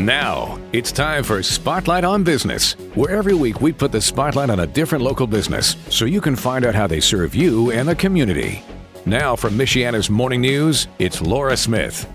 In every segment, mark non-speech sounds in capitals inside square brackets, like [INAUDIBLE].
Now, it's time for Spotlight on Business, where every week we put the spotlight on a different local business so you can find out how they serve you and the community. Now, from Michiana's Morning News, it's Laura Smith.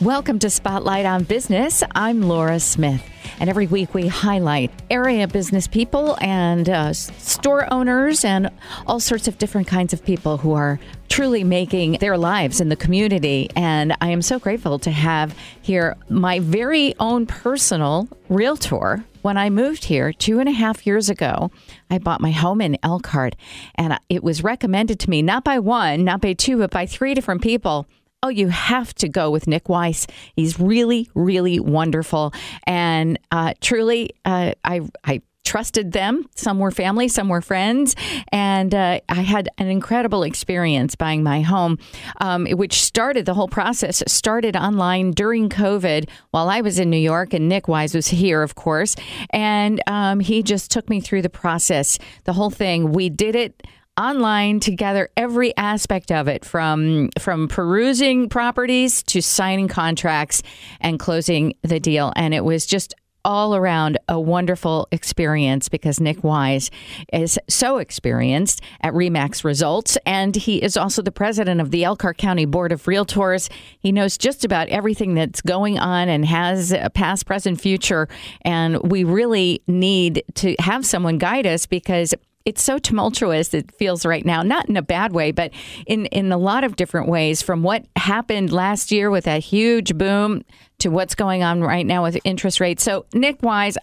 Welcome to Spotlight on Business. I'm Laura Smith. And every week we highlight area business people and uh, store owners and all sorts of different kinds of people who are truly making their lives in the community. And I am so grateful to have here my very own personal realtor. When I moved here two and a half years ago, I bought my home in Elkhart, and it was recommended to me not by one, not by two, but by three different people Oh, you have to go with Nic Wyse. He's really, really wonderful, and uh, truly, uh, I I trusted them. Some were family, some were friends, and uh, I had an incredible experience buying my home, um, which started the whole process started online during COVID while I was in New York, and Nic Wyse was here, of course, and um, he just took me through the process, the whole thing. We did it online to gather every aspect of it from from perusing properties to signing contracts and closing the deal and it was just all around a wonderful experience because Nic Wyse is so experienced at Remax Results, and he is also the president of the Elkhart County Board of Realtors. He knows just about everything that's going on and has a past, present, future. And we really need to have someone guide us because it's so tumultuous it feels right now not in a bad way but in in a lot of different ways from what happened last year with that huge boom to what's going on right now with interest rates. So Nic Wyse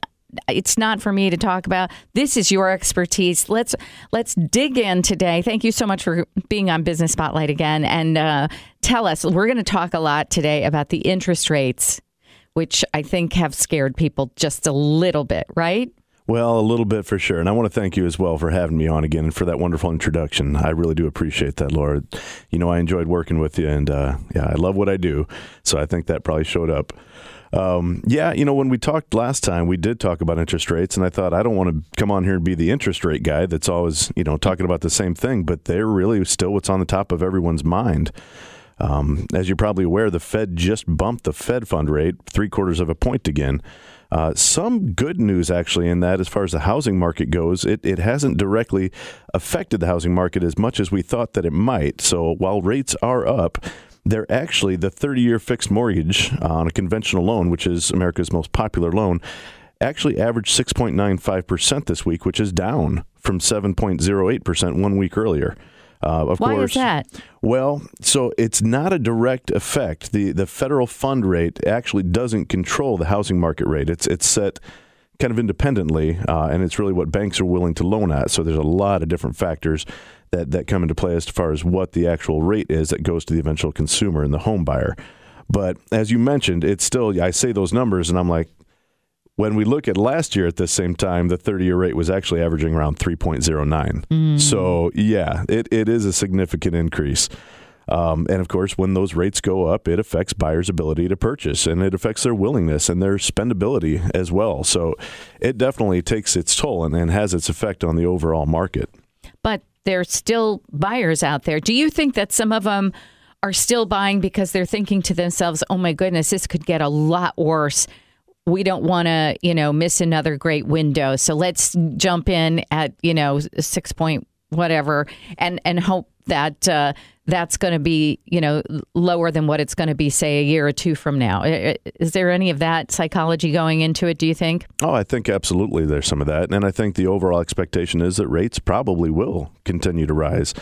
it's not for me to talk about. This is your expertise. Let's let's dig in today. Thank you so much for being on business spotlight again. And uh, tell us we're going to talk a lot today about the interest rates which i think have scared people just a little bit right well, a little bit for sure. And I want to thank you as well for having me on again and for that wonderful introduction. I really do appreciate that, Laura. You know, I enjoyed working with you and uh, yeah, I love what I do. So I think that probably showed up. Um, yeah, you know, when we talked last time, we did talk about interest rates, and I thought I don't want to come on here and be the interest rate guy that's always, you know, talking about the same thing, but they're really still what's on the top of everyone's mind. Um, as you're probably aware, the Fed just bumped the Fed fund rate three quarters of a point again. Uh, some good news, actually, in that as far as the housing market goes, it, it hasn't directly affected the housing market as much as we thought that it might. So while rates are up, they're actually the 30 year fixed mortgage on a conventional loan, which is America's most popular loan, actually averaged 6.95% this week, which is down from 7.08% one week earlier. Uh, of Why course, is that? Well, so it's not a direct effect. the The federal fund rate actually doesn't control the housing market rate. It's it's set kind of independently, uh, and it's really what banks are willing to loan at. So there's a lot of different factors that that come into play as far as what the actual rate is that goes to the eventual consumer and the home buyer. But as you mentioned, it's still I say those numbers, and I'm like, when we look at last year at the same time, the 30 year rate was actually averaging around 3.09. Mm. So, yeah, it, it is a significant increase. Um, and of course, when those rates go up, it affects buyers' ability to purchase and it affects their willingness and their spendability as well. So it definitely takes its toll and, and has its effect on the overall market. But there's still buyers out there. Do you think that some of them are still buying because they're thinking to themselves, oh my goodness, this could get a lot worse? We don't want to, you know, miss another great window. So let's jump in at, you know, six point whatever and, and hope that uh, that's going to be, you know, lower than what it's going to be, say, a year or two from now. Is there any of that psychology going into it, do you think? Oh, I think absolutely there's some of that. And I think the overall expectation is that rates probably will continue to rise.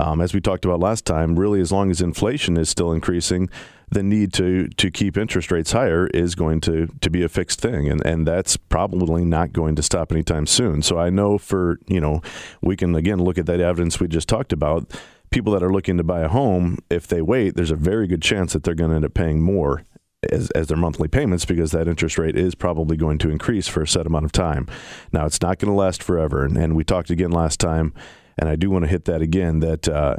Um, as we talked about last time, really, as long as inflation is still increasing, the need to to keep interest rates higher is going to to be a fixed thing and and that's probably not going to stop anytime soon so i know for you know we can again look at that evidence we just talked about people that are looking to buy a home, if they wait, there's a very good chance that they're going to end up paying more as, as their monthly payments because that interest rate is probably going to increase for a set amount of time. Now, it's not going to last forever. And, and we talked again last time, and I do want to hit that again that. Uh,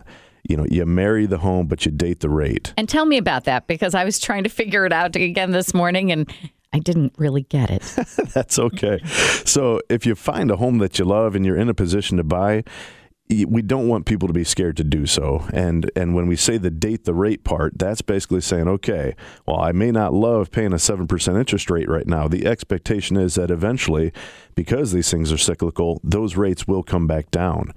you know, you marry the home, but you date the rate. And tell me about that because I was trying to figure it out again this morning and I didn't really get it. [LAUGHS] That's okay. So, if you find a home that you love and you're in a position to buy, we don't want people to be scared to do so. And and when we say the date the rate part, that's basically saying, okay, well, I may not love paying a seven percent interest rate right now. The expectation is that eventually, because these things are cyclical, those rates will come back down.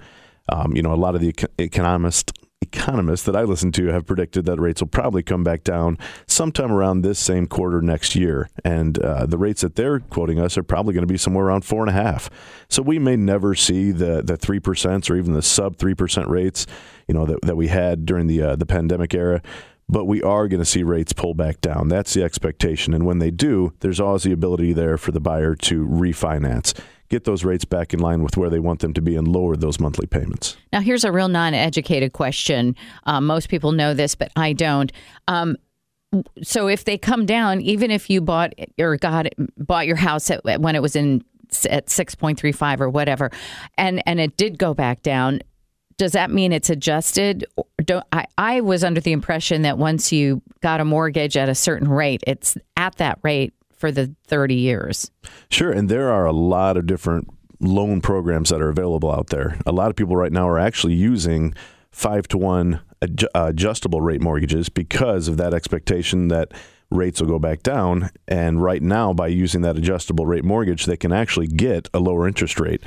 Um, you know, a lot of the economists economists that I listen to have predicted that rates will probably come back down sometime around this same quarter next year. And uh, the rates that they're quoting us are probably going to be somewhere around four and a half. So we may never see the the three percent or even the sub three percent rates, you know, that, that we had during the uh, the pandemic era but we are going to see rates pull back down. That's the expectation. And when they do, there's always the ability there for the buyer to refinance get those rates back in line with where they want them to be and lower those monthly payments. Now, here's a real non educated question. Um, most people know this, but I don't. Um, so if they come down, even if you bought or got bought your house at, when it was in at 6.35 or whatever, and and it did go back down, does that mean it's adjusted? Don't, I, I was under the impression that once you got a mortgage at a certain rate, it's at that rate for the 30 years. Sure. And there are a lot of different loan programs that are available out there. A lot of people right now are actually using five to one uh, adjustable rate mortgages because of that expectation that rates will go back down. And right now, by using that adjustable rate mortgage, they can actually get a lower interest rate.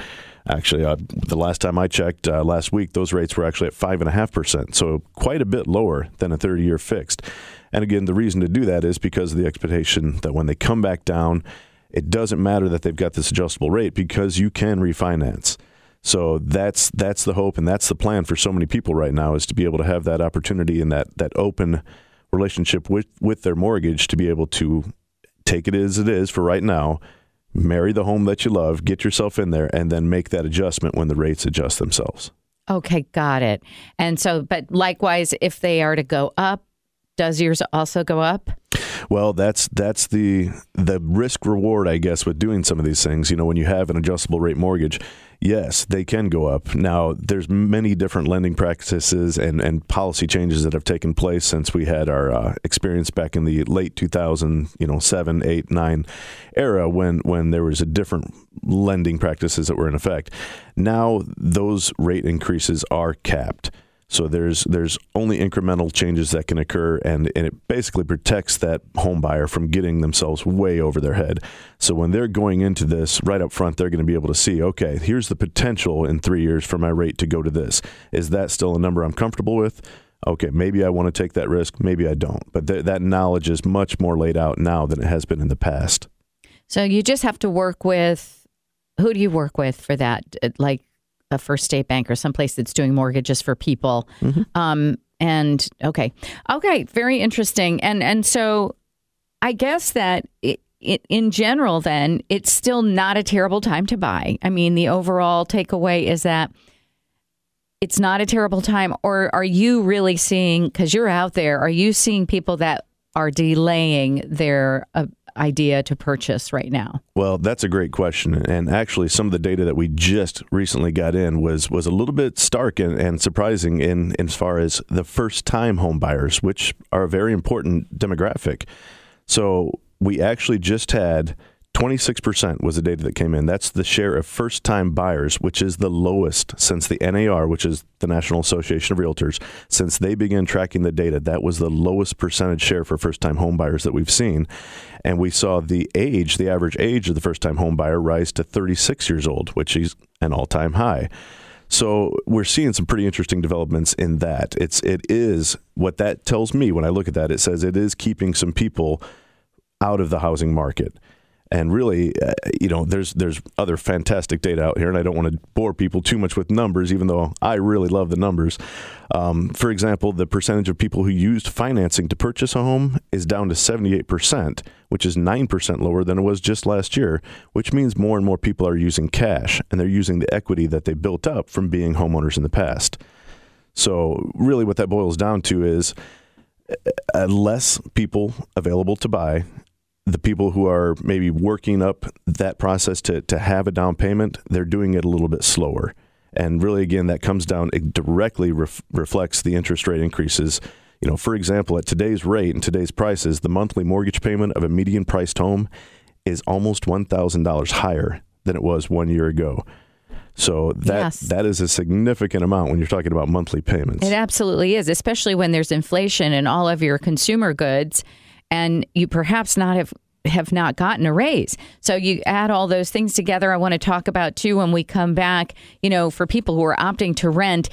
Actually, uh, the last time I checked uh, last week, those rates were actually at five and a half percent, so quite a bit lower than a 30-year fixed. And again, the reason to do that is because of the expectation that when they come back down, it doesn't matter that they've got this adjustable rate because you can refinance. So that's that's the hope and that's the plan for so many people right now is to be able to have that opportunity and that that open relationship with with their mortgage to be able to take it as it is for right now, marry the home that you love, get yourself in there and then make that adjustment when the rates adjust themselves. Okay, got it. And so but likewise if they are to go up does yours also go up? Well, that's that's the the risk reward, I guess, with doing some of these things. You know, when you have an adjustable rate mortgage, yes, they can go up. Now, there's many different lending practices and, and policy changes that have taken place since we had our uh, experience back in the late 2000, you know, seven, eight, nine era when when there was a different lending practices that were in effect. Now, those rate increases are capped. So there's there's only incremental changes that can occur, and, and it basically protects that home buyer from getting themselves way over their head. So when they're going into this right up front, they're going to be able to see, okay, here's the potential in three years for my rate to go to this. Is that still a number I'm comfortable with? Okay, maybe I want to take that risk, maybe I don't. But th- that knowledge is much more laid out now than it has been in the past. So you just have to work with who do you work with for that? Like a First State Bank or someplace that's doing mortgages for people. Mm-hmm. Um, and okay, okay, very interesting. And and so I guess that it, it, in general, then it's still not a terrible time to buy. I mean, the overall takeaway is that it's not a terrible time. Or are you really seeing? Because you're out there, are you seeing people that are delaying their uh, idea to purchase right now? Well, that's a great question, and actually, some of the data that we just recently got in was was a little bit stark and, and surprising in, in as far as the first time home buyers, which are a very important demographic. So we actually just had 26% was the data that came in. That's the share of first time buyers, which is the lowest since the NAR, which is the National Association of Realtors, since they began tracking the data. That was the lowest percentage share for first time home buyers that we've seen. And we saw the age, the average age of the first time home buyer rise to 36 years old, which is an all time high. So we're seeing some pretty interesting developments in that. It's it is what that tells me when I look at that. It says it is keeping some people out of the housing market and really, uh, you know, there's there's other fantastic data out here, and I don't want to bore people too much with numbers, even though I really love the numbers. Um, for example, the percentage of people who used financing to purchase a home is down to 78%, which is 9% lower than it was just last year, which means more and more people are using cash, and they're using the equity that they built up from being homeowners in the past. So, really, what that boils down to is uh, less people available to buy the people who are maybe working up that process to, to have a down payment, they're doing it a little bit slower. And really, again, that comes down, it directly ref, reflects the interest rate increases. You know, for example, at today's rate and today's prices, the monthly mortgage payment of a median priced home is almost $1,000 higher than it was one year ago. So that Yes. that is a significant amount when you're talking about monthly payments. It absolutely is, especially when there's inflation in all of your consumer goods and you perhaps not have have not gotten a raise. So you add all those things together. I want to talk about too when we come back, you know, for people who are opting to rent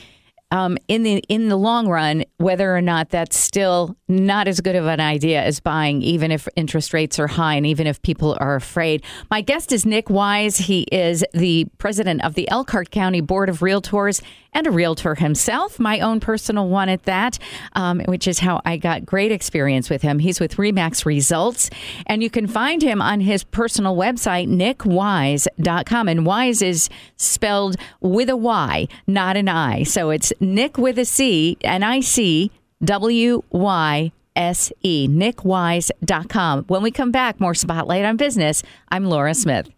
um, in the in the long run, whether or not that's still not as good of an idea as buying, even if interest rates are high and even if people are afraid. My guest is Nic Wyse. He is the president of the Elkhart County Board of Realtors and a realtor himself. My own personal one at that, um, which is how I got great experience with him. He's with Remax Results, and you can find him on his personal website, nicwyse.com. And Wyse is spelled with a Y, not an I. So it's Nic with a C, N I C W Y S E, nicwyse.com. When we come back, more Spotlight on Business. I'm Laura Smith.